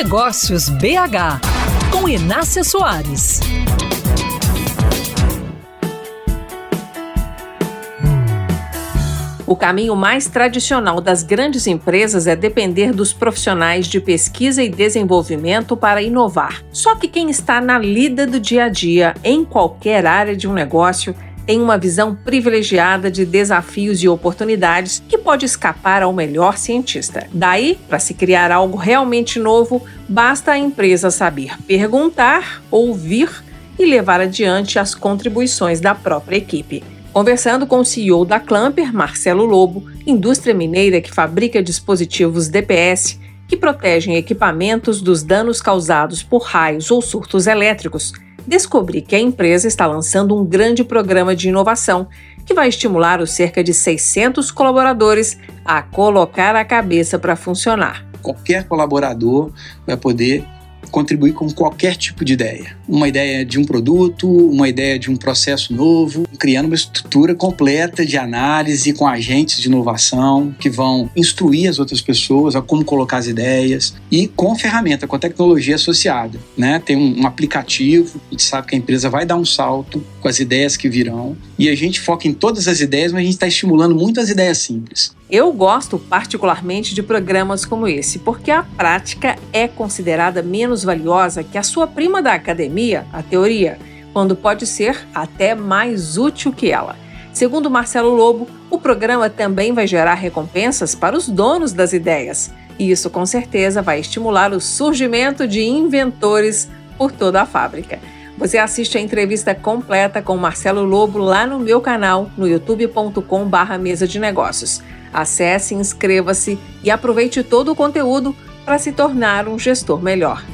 Negócios BH, com Inácia Soares. O caminho mais tradicional das grandes empresas é depender dos profissionais de pesquisa e desenvolvimento para inovar. Só que quem está na lida do dia a dia, em qualquer área de um negócio, tem uma visão privilegiada de desafios e oportunidades que pode escapar ao melhor cientista. Daí, para se criar algo realmente novo, basta a empresa saber perguntar, ouvir e levar adiante as contribuições da própria equipe. Conversando com o CEO da Clamper, Marcelo Lobo, indústria mineira que fabrica dispositivos DPS que protegem equipamentos dos danos causados por raios ou surtos elétricos, descobri que a empresa está lançando um grande programa de inovação que vai estimular os cerca de 600 colaboradores a colocar a cabeça para funcionar. Qualquer colaborador vai poder contribuir com qualquer tipo de ideia. Uma ideia de um produto, uma ideia de um processo novo, criando uma estrutura completa de análise com agentes de inovação que vão instruir as outras pessoas a como colocar as ideias e com ferramenta, com tecnologia associada. Né? Tem um, um aplicativo, a gente sabe que a empresa vai dar um salto com as ideias que virão e a gente foca em todas as ideias, mas a gente está estimulando muito as ideias simples. Eu gosto particularmente de programas como esse, porque a prática é considerada menos valiosa que a sua prima da academia, a teoria, quando pode ser até mais útil que ela. Segundo Marcelo Lobo, o programa também vai gerar recompensas para os donos das ideias. E isso com certeza vai estimular o surgimento de inventores por toda a fábrica. Você assiste a entrevista completa com Marcelo Lobo lá no meu canal, no youtube.com/mesa de negócios. Acesse, inscreva-se e aproveite todo o conteúdo para se tornar um gestor melhor.